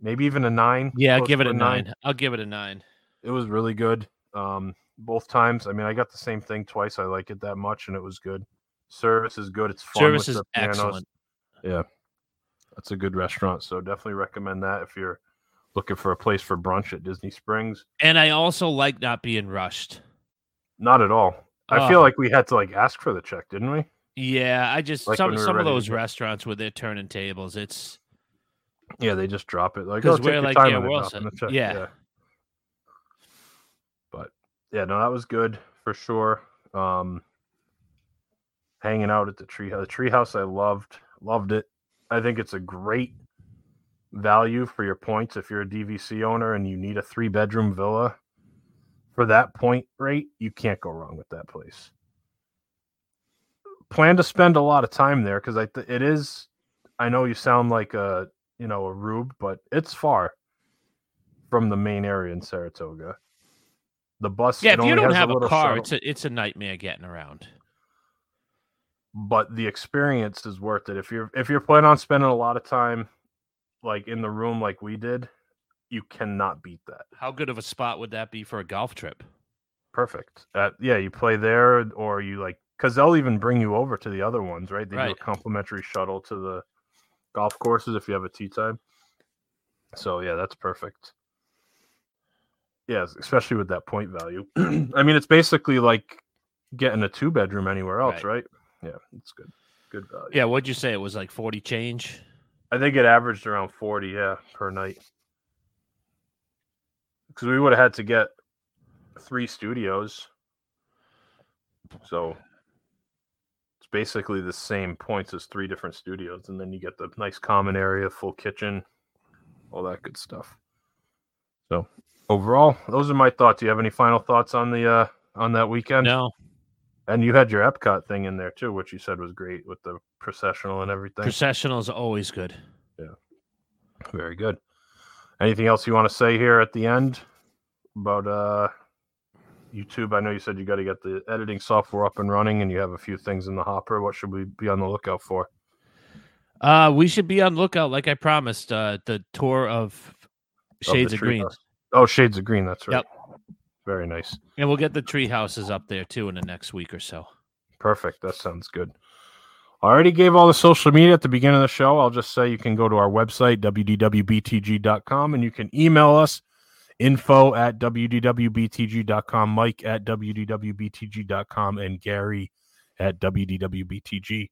maybe even a nine. Yeah, I'll give it a nine. I'll give it a nine. It was really good. Um, both times. I mean, I got the same thing twice. I like it that much, and it was good. Service is good. It's fun Service with is excellent. Yeah, that's a good restaurant. So definitely recommend that if you're looking for a place for brunch at Disney Springs. And I also like not being rushed. Not at all. I Oh. feel like we had to like ask for the check, didn't we? Yeah, I just Like some we some of those restaurants with they're turning tables, it's Yeah, they just drop it like because oh, we're like, yeah, and we're they're all dropping set. the check. Yeah. But yeah, no, that was good for sure. Um hanging out at the tree the treehouse I loved, loved it. I think it's a great value for your points if you're a DVC owner and you need a three bedroom villa for that point rate, you can't go wrong with that place. Plan to spend a lot of time there because I th- it is. I know you sound like a you know a rube, but it's far from the main area in Saratoga. The bus, yeah. If you don't have a little car, shuttle, it's a it's a nightmare getting around. but the experience is worth it. If you're if you're planning on spending a lot of time, like in the room, like we did, you cannot beat that. How good of a spot would that be for a golf trip? Perfect. Uh, yeah, you play there, or you like because they'll even bring you over to the other ones, right? They do a complimentary shuttle to the golf courses if you have a tee time. So yeah, that's perfect. Yes, especially with that point value. *clears throat* I mean, it's basically like getting a two bedroom anywhere else, right? Yeah, it's good. Good value. Yeah, what'd you say? It was like forty change. I think it averaged around 40, yeah, per night. Because we would have had to get three studios. So it's basically the same points as three different studios. And then you get the nice common area, full kitchen, all that good stuff. So overall, those are my thoughts. Do you have any final thoughts on the uh on that weekend? No, And you had your Epcot thing in there too, which you said was great with the processional and everything. processional is always good. Yeah. Very good. Anything else you want to say here at the end about uh YouTube? I know you said you got to get the editing software up and running and you have a few things in the hopper. What should we be on the lookout for? Uh, we should be on lookout, like I promised. Uh, the tour of Of Shades of Green, treehouse? Oh, Shades of Green, that's right. Yep. Very nice. and we'll get the tree houses up there too in the next week or so. Perfect. That sounds good. I already gave all the social media at the beginning of the show. I'll just say you can go to our website, wdwbtg.com, and you can email us info at wdwbtg.com, Mike at wdwbtg.com, and Gary at wdwbtg.com.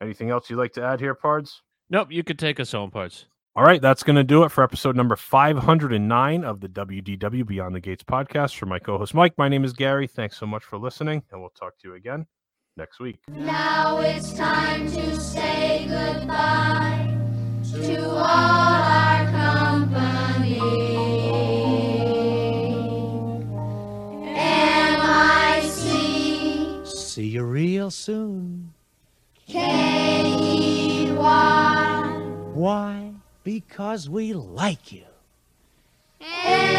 Anything else you'd like to add here, Pards? Nope, you could take us home, Pards. All right, that's going to do it for episode number 509 of the WDW Beyond the Gates podcast. For my co host, Mike, my name is Gary. Thanks so much for listening, and we'll talk to you again next week. Now it's time to say goodbye to all our company. M-I-C See you real soon. K-E-Y Why? Because we like you. M